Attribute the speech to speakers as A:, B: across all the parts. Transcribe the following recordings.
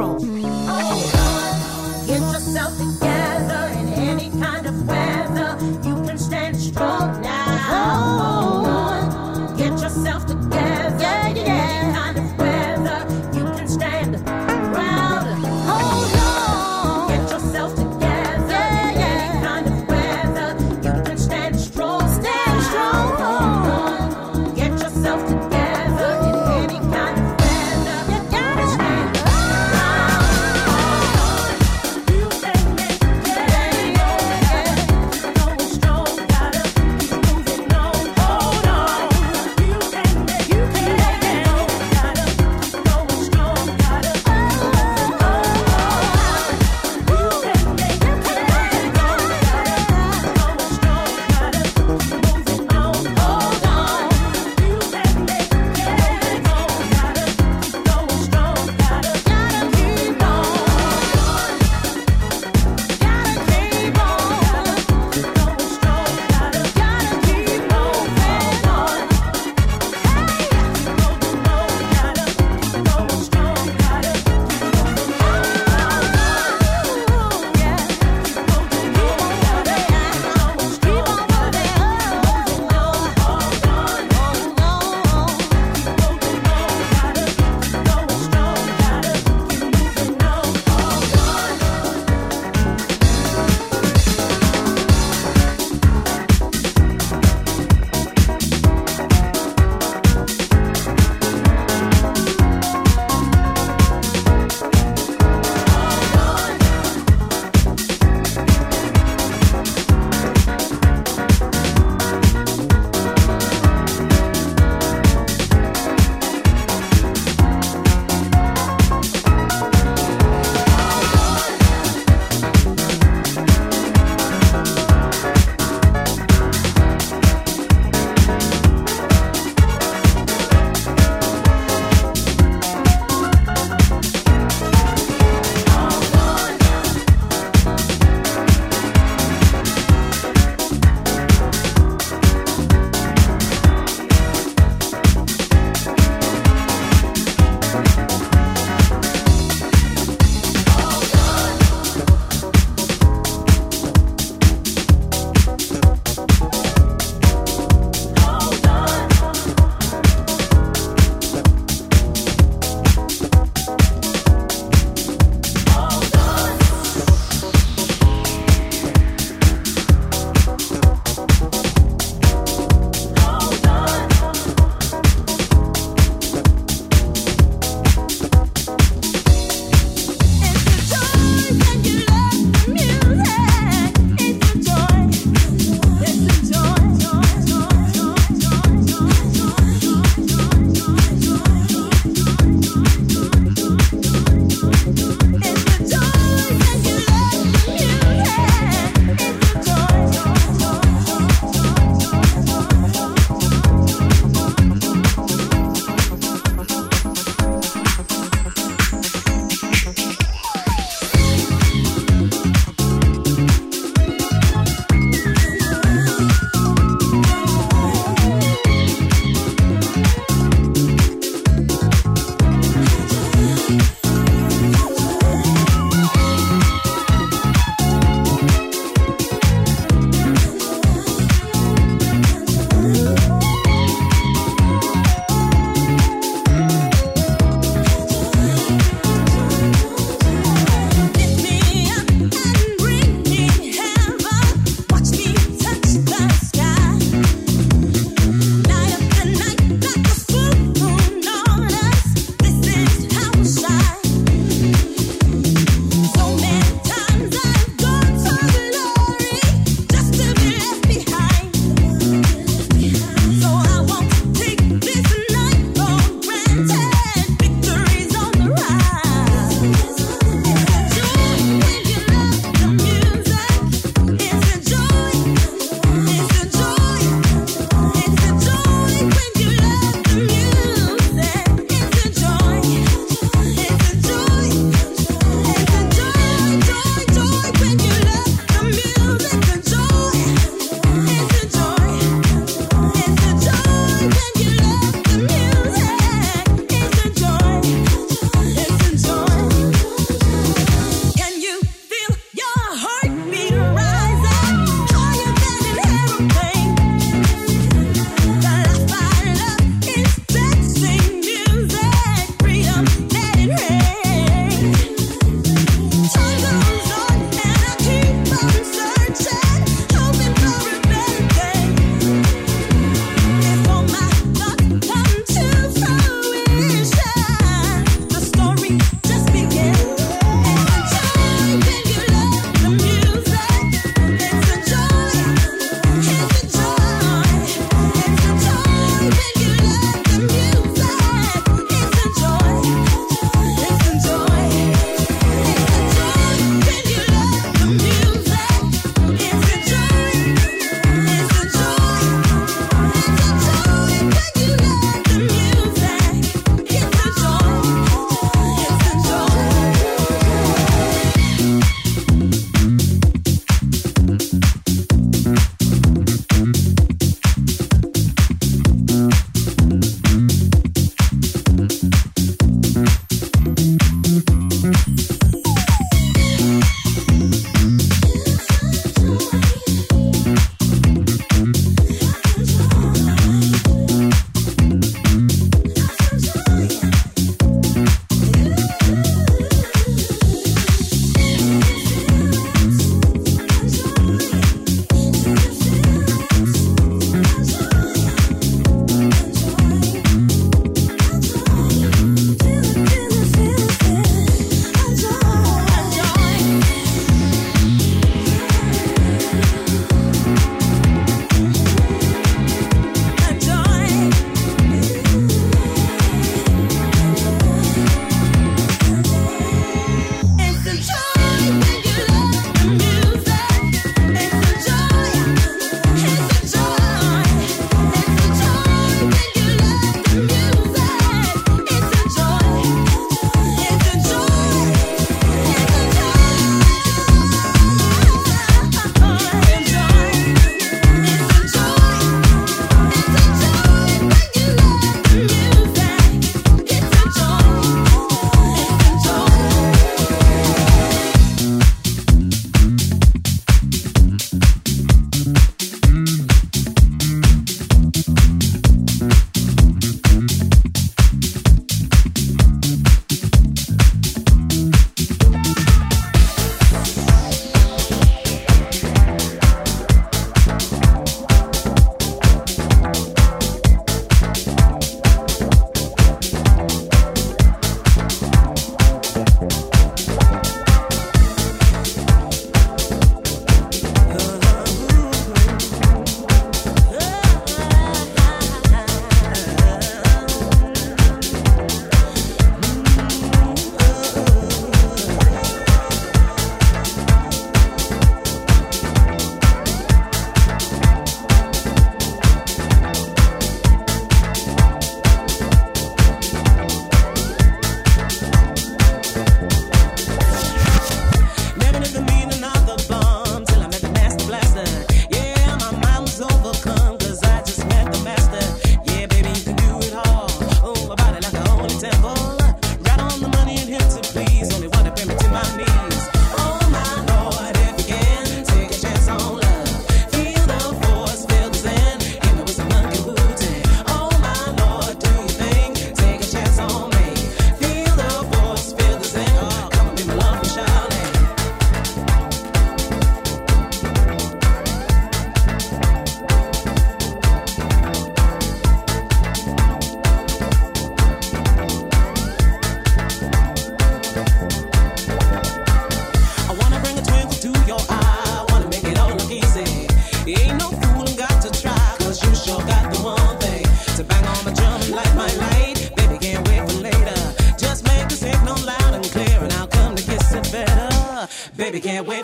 A: control.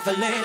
A: the land.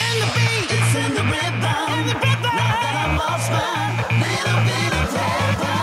A: It's in the rhythm, in the rhythm. Now that I'm lost my little bit of heaven.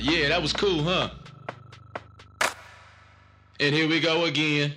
B: yeah, that was cool, huh? And here we go again.